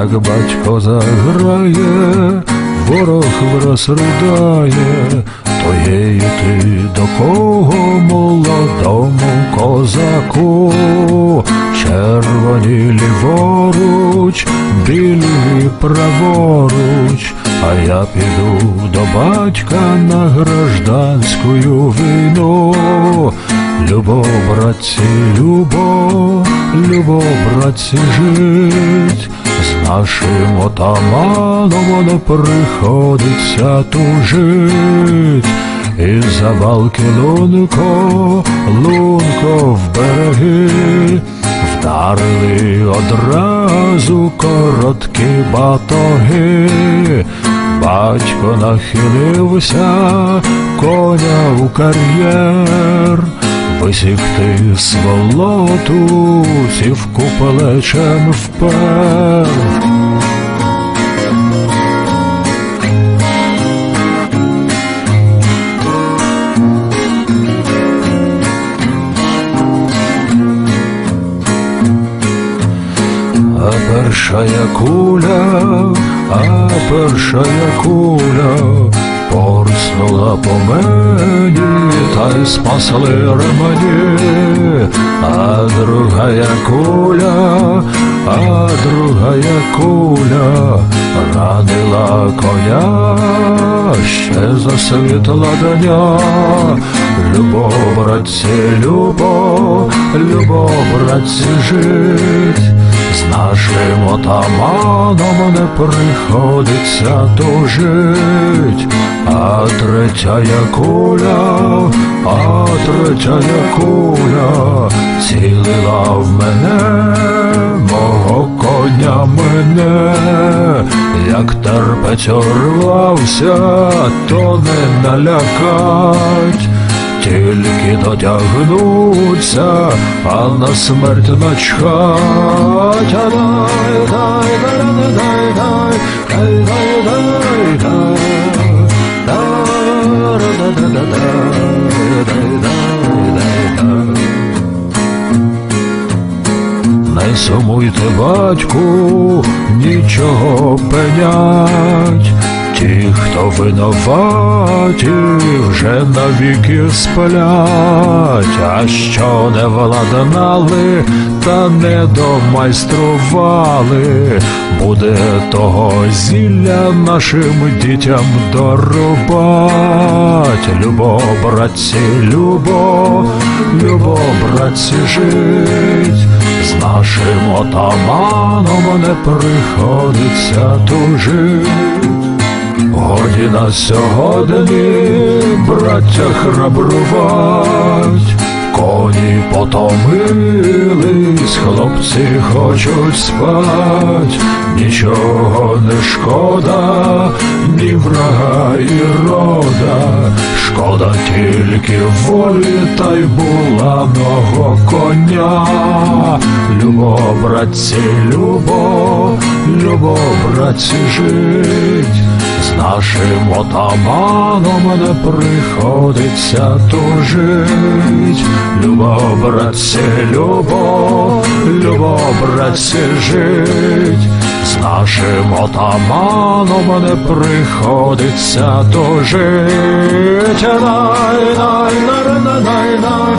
як батько заграє, ворог враз ридає, то є ти до кого молодому козаку, червоні ліворуч, білі праворуч, а я піду до батька на гражданську війну. Любов, братці, любов, любов, братці, жить, нашим отаманом не приходиться тужить, і за балки лунко, лунко в береги, вдарили одразу короткі батоги. Батько нахилився, коня у кар'єр, висікти сволоту, цівку плечем впер. А першая куля, а першая куля порснула по мені, та спасли ремені, а другая куля, а другая куля ранила коня, ще засвітла доня. Любов, братці, любов, любов, братці, жить. З нашим отаманом не приходиться тужить, а третя куля, а третя куля цілила в мене, мого коня мене, як терпець урвався, то не налякать. Тільки дотягнуться, а на смерть начхать. Дай, дай, дай, дай, дай, дай, дай, дай, дай, Сумуйте, батьку, нічого пенять. Ті, хто винуваті, вже навіки сплять, а що не владнали, та не домайстрували, буде того зілля нашим дітям дорубать. Любов, братці, любов, любов, братці, жить. З нашим отаманом не приходиться тужить. Годі на сьогодні, браття храбрувать, коні потомились, хлопці хочуть спать, нічого не шкода, ні врага і рода, шкода тільки волі та й буланого коня. Любов, братці, любов, любов, братці, жить. З нашим отаманом не приходиться тужить. Любов, братці, любов, любов, братці, жить. З нашим отаманом не приходиться тужить. Дай, дай, дай, дай, дай,